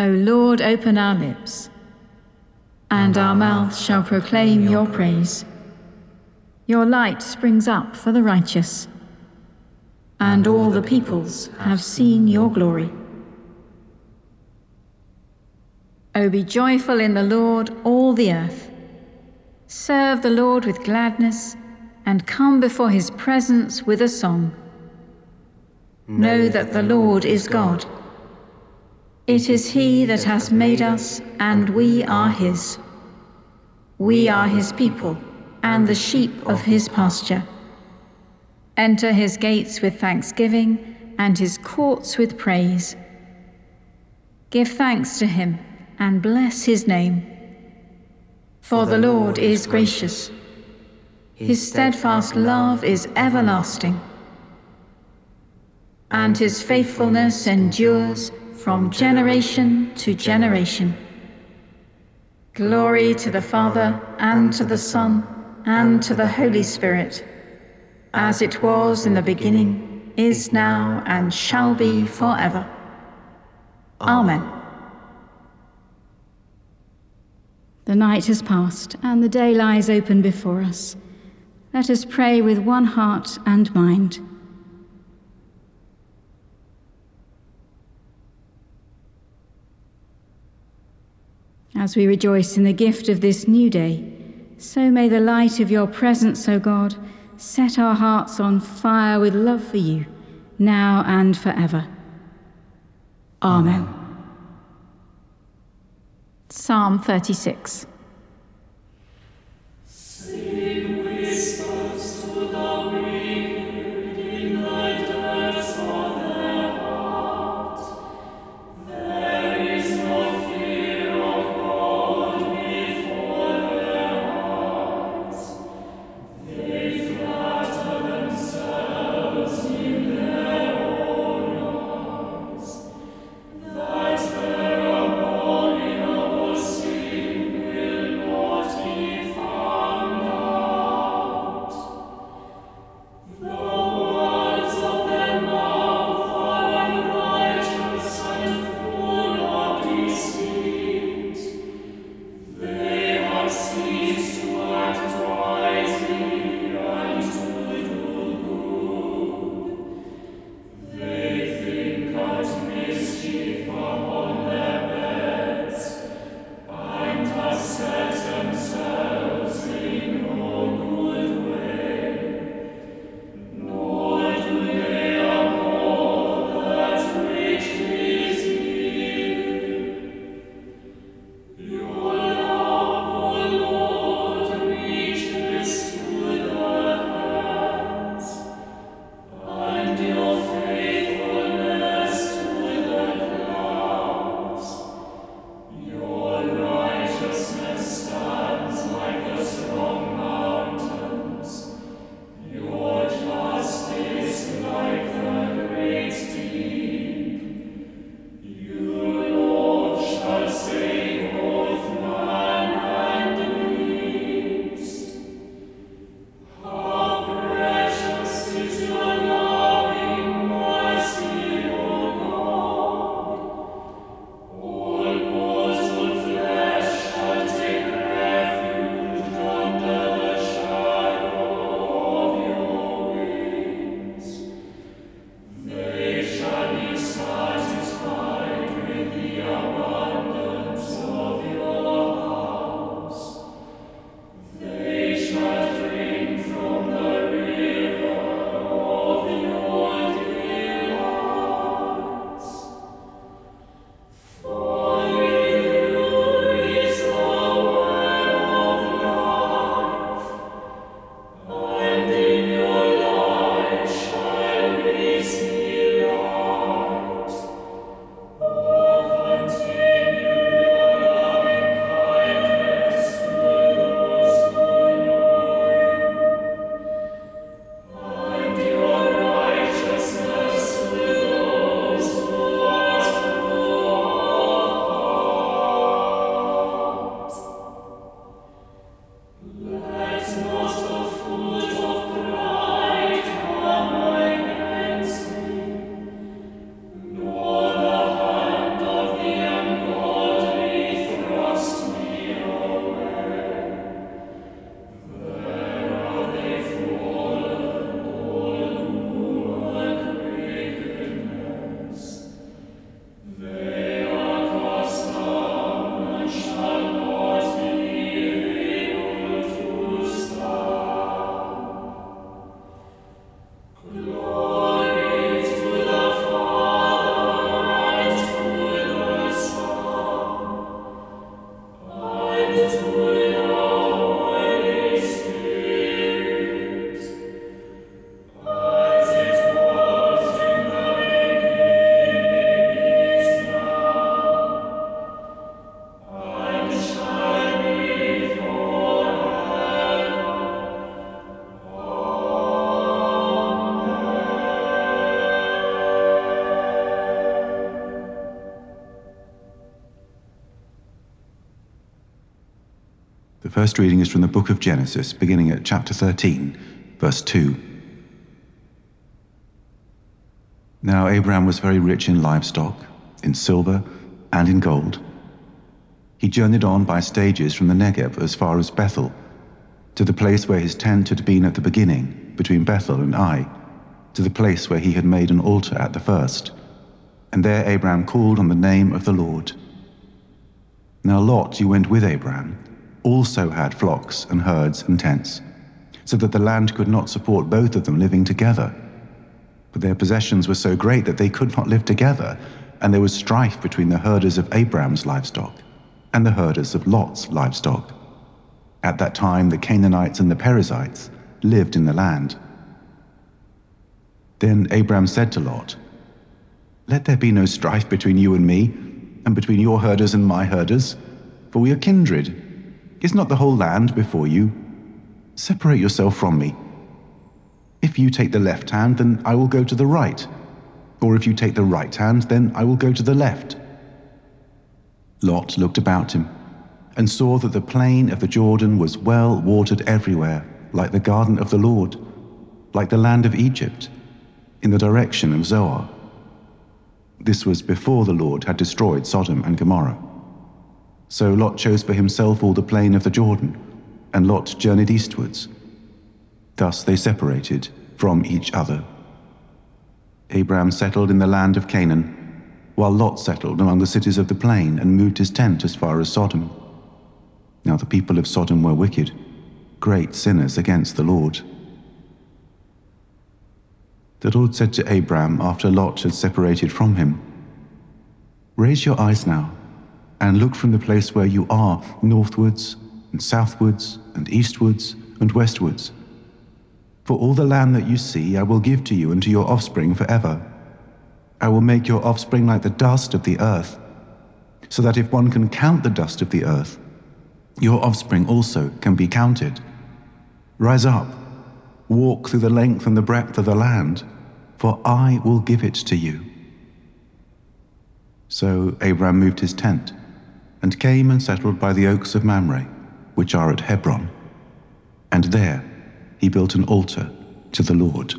O Lord, open our lips, and our mouth shall proclaim your praise. Your light springs up for the righteous, and all the peoples have seen your glory. O be joyful in the Lord, all the earth. Serve the Lord with gladness, and come before his presence with a song. Know that the Lord is God. It is He that has made us, and we are His. We are His people, and the sheep of His pasture. Enter His gates with thanksgiving, and His courts with praise. Give thanks to Him, and bless His name. For the Lord is gracious. His steadfast love is everlasting, and His faithfulness endures from generation to generation. Glory to the Father, and to the Son, and to the Holy Spirit, as it was in the beginning, is now, and shall be forever. Amen. The night has passed, and the day lies open before us. Let us pray with one heart and mind. As we rejoice in the gift of this new day, so may the light of your presence, O God, set our hearts on fire with love for you, now and forever. Amen. Amen. Psalm 36. The first reading is from the book of Genesis, beginning at chapter 13, verse 2. Now Abraham was very rich in livestock, in silver, and in gold. He journeyed on by stages from the Negeb as far as Bethel, to the place where his tent had been at the beginning, between Bethel and Ai, to the place where he had made an altar at the first. And there Abraham called on the name of the Lord. Now Lot, you went with Abraham, also had flocks and herds and tents, so that the land could not support both of them living together. But their possessions were so great that they could not live together, and there was strife between the herders of Abraham's livestock and the herders of Lot's livestock. At that time, the Canaanites and the Perizzites lived in the land. Then Abraham said to Lot, Let there be no strife between you and me, and between your herders and my herders, for we are kindred. Is not the whole land before you? Separate yourself from me. If you take the left hand, then I will go to the right. Or if you take the right hand, then I will go to the left. Lot looked about him and saw that the plain of the Jordan was well watered everywhere, like the garden of the Lord, like the land of Egypt, in the direction of Zoar. This was before the Lord had destroyed Sodom and Gomorrah. So Lot chose for himself all the plain of the Jordan, and Lot journeyed eastwards. Thus they separated from each other. Abraham settled in the land of Canaan, while Lot settled among the cities of the plain and moved his tent as far as Sodom. Now the people of Sodom were wicked, great sinners against the Lord. The Lord said to Abraham after Lot had separated from him, Raise your eyes now and look from the place where you are northwards and southwards and eastwards and westwards. For all the land that you see I will give to you and to your offspring forever. I will make your offspring like the dust of the earth, so that if one can count the dust of the earth, your offspring also can be counted. Rise up, walk through the length and the breadth of the land, for I will give it to you. So Abraham moved his tent and came and settled by the oaks of Mamre, which are at Hebron. And there he built an altar to the Lord.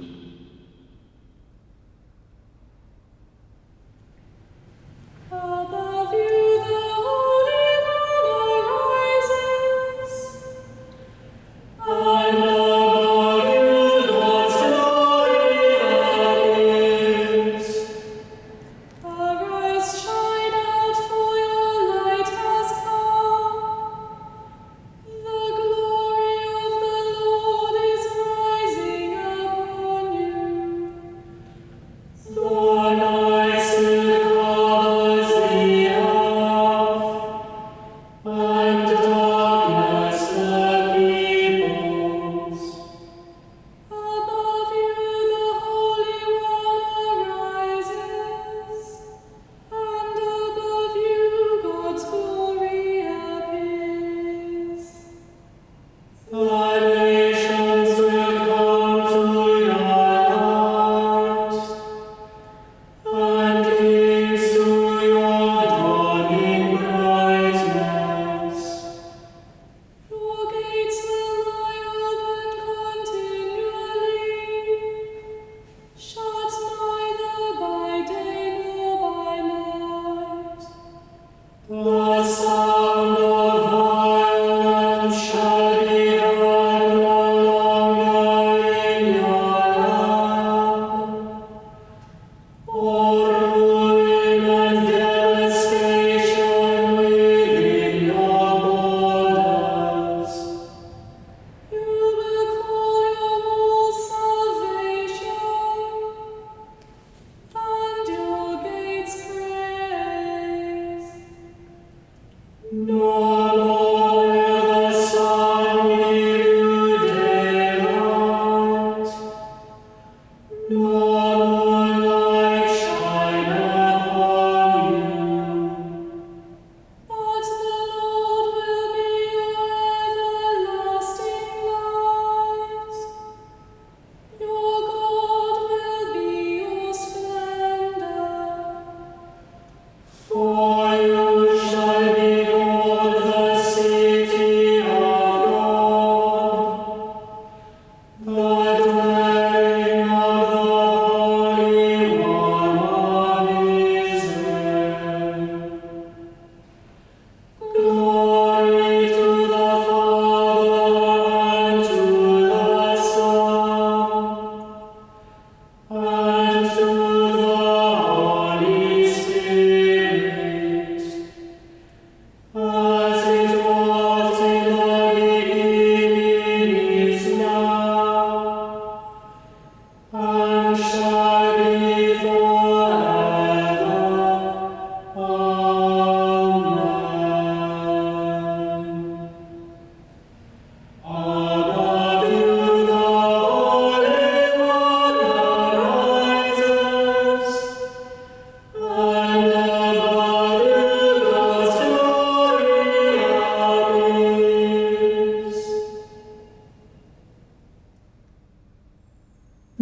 No.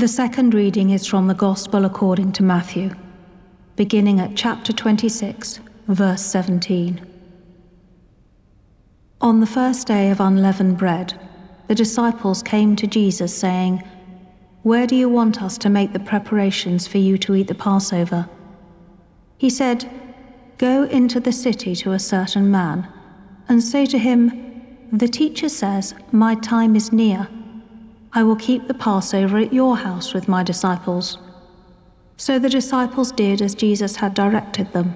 Second reading is from the Gospel according to Matthew, beginning at chapter 26, verse 17. On the first day of unleavened bread, the disciples came to Jesus, saying, Where do you want us to make the preparations for you to eat the Passover? He said, Go into the city to a certain man, and say to him, The teacher says, My time is near I will keep the Passover at your house with my disciples. So the disciples did as Jesus had directed them,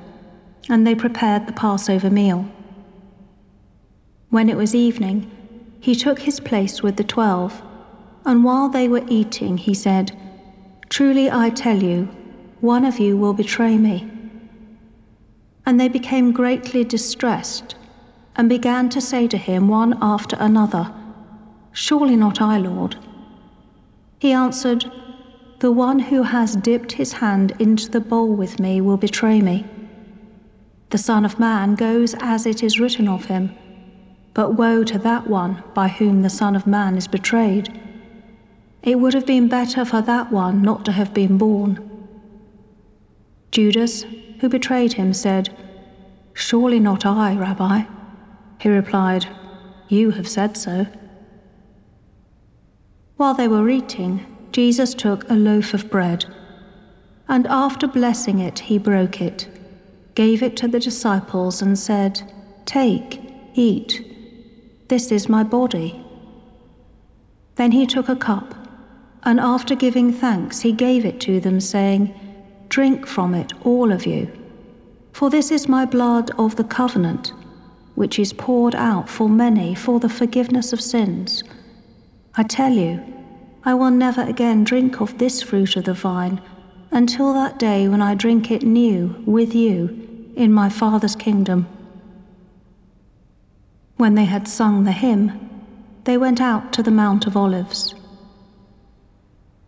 and they prepared the Passover meal. When it was evening, he took his place with the twelve, and while they were eating, he said, Truly I tell you, one of you will betray me. And they became greatly distressed, and began to say to him one after another, Surely not I, Lord. He answered, The one who has dipped his hand into the bowl with me will betray me. The Son of Man goes as it is written of him, but woe to that one by whom the Son of Man is betrayed. It would have been better for that one not to have been born. Judas, who betrayed him, said, Surely not I, Rabbi. He replied, You have said so. While they were eating, Jesus took a loaf of bread, and after blessing it, he broke it, gave it to the disciples, and said, Take, eat. This is my body. Then he took a cup, and after giving thanks, he gave it to them, saying, Drink from it, all of you, for this is my blood of the covenant, which is poured out for many for the forgiveness of sins. I tell you, I will never again drink of this fruit of the vine until that day when I drink it new with you in my Father's kingdom. When they had sung the hymn, they went out to the Mount of Olives.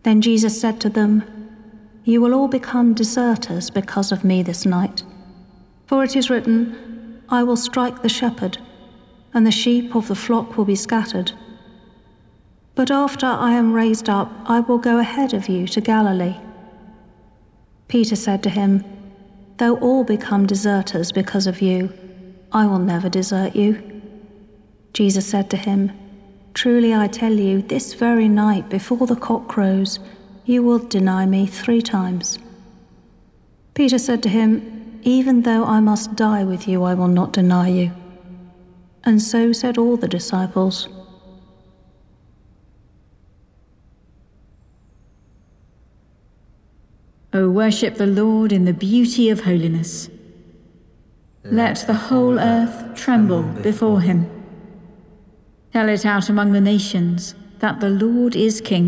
Then Jesus said to them, You will all become deserters because of me this night. For it is written, I will strike the shepherd, and the sheep of the flock will be scattered. But after I am raised up, I will go ahead of you to Galilee. Peter said to him, Though all become deserters because of you, I will never desert you. Jesus said to him, Truly I tell you, this very night before the cock crows, you will deny me three times. Peter said to him, Even though I must die with you, I will not deny you. And so said all the disciples. O worship the Lord in the beauty of holiness. Let the whole earth tremble before him. Tell it out among the nations that the Lord is King.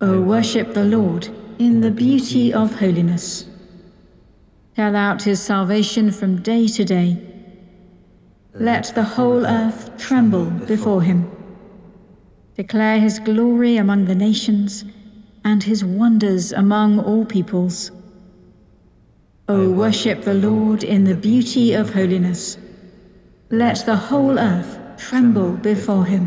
O worship the Lord in the beauty of holiness. Tell out his salvation from day to day. Let the whole earth tremble before him. Declare his glory among the nations and his wonders among all peoples. O worship the Lord in the beauty of holiness. Let the whole earth tremble before him.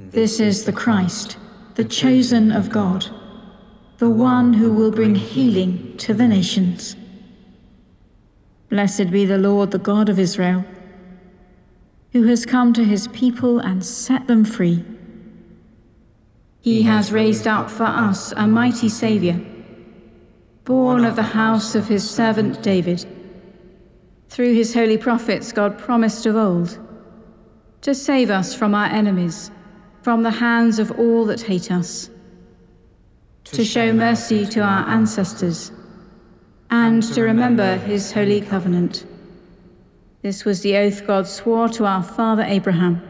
This is the Christ, the chosen of God, the one who will bring healing to the nations. Blessed be the Lord, the God of Israel, who has come to his people and set them free. He has raised up for us a mighty Saviour, born of the house of his servant David. Through his holy prophets, God promised of old to save us from our enemies, from the hands of all that hate us, to show mercy to our ancestors, and to remember his holy covenant. This was the oath God swore to our father Abraham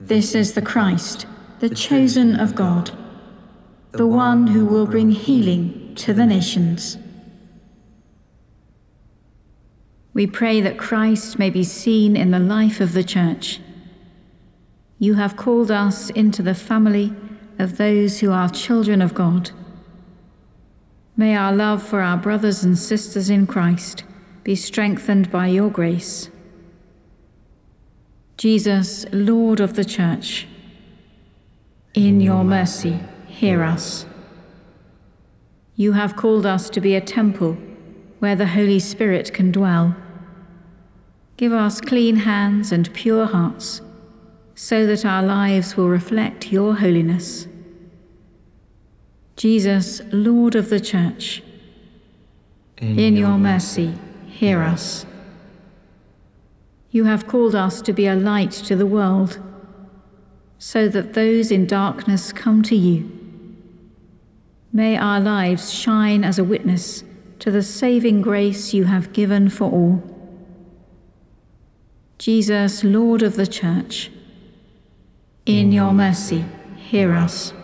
This is the Christ the chosen of God, the one who will bring healing to the nations. We pray that Christ may be seen in the life of the Church. You have called us into the family of those who are children of God. May our love for our brothers and sisters in Christ be strengthened by your grace. Jesus, Lord of the Church, in your mercy, hear us. You have called us to be a temple where the Holy Spirit can dwell. Give us clean hands and pure hearts, so that our lives will reflect your holiness. Jesus, Lord of the Church, in, in your mercy, hear us. You have called us to be a light to the world so that those in darkness come to you. May our lives shine as a witness to the saving grace you have given for all. Jesus, Lord of the Church, in your mercy, hear us.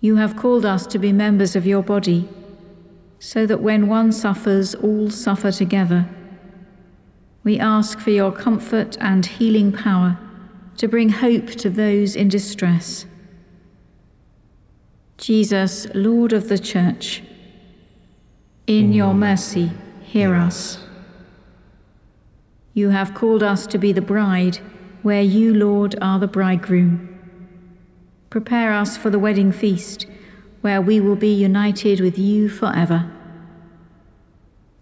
You have called us to be members of your body, so that when one suffers, all suffer together. We ask for your comfort and healing power to bring hope to those in distress. Jesus, Lord of the Church, in your mercy, hear us. You have called us to be the bride, where you, Lord, are the bridegroom. Prepare us for the wedding feast, where we will be united with you forever.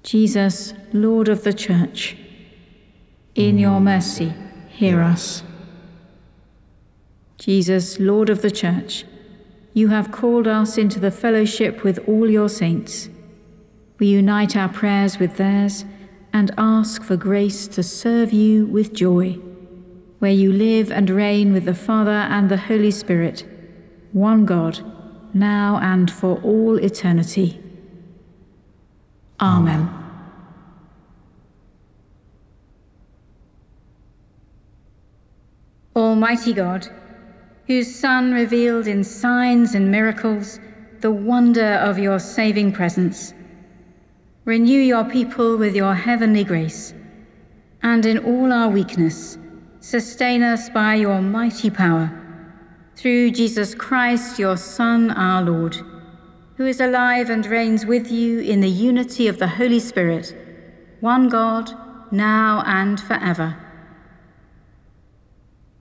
Jesus, Lord of the Church, in your mercy, hear us. Jesus, Lord of the Church, you have called us into the fellowship with all your saints. We unite our prayers with theirs and ask for grace to serve you with joy, where you live and reign with the Father and the Holy Spirit, one God, now and for all eternity. Amen. Almighty God, whose Son revealed in signs and miracles the wonder of your saving presence. Renew your people with your heavenly grace, and in all our weakness, sustain us by your mighty power. Through Jesus Christ, your Son, our Lord, who is alive and reigns with you in the unity of the Holy Spirit, one God, now and forever.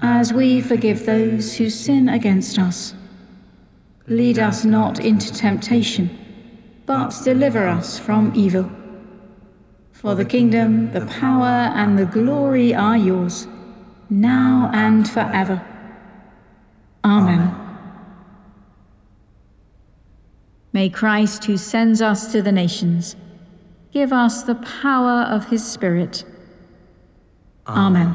as we forgive those who sin against us Lead us not into temptation, but deliver us from evil. For the kingdom, the power, and the glory are yours, now and forever. Amen. May Christ, who sends us to the nations, give us the power of his Spirit. Amen.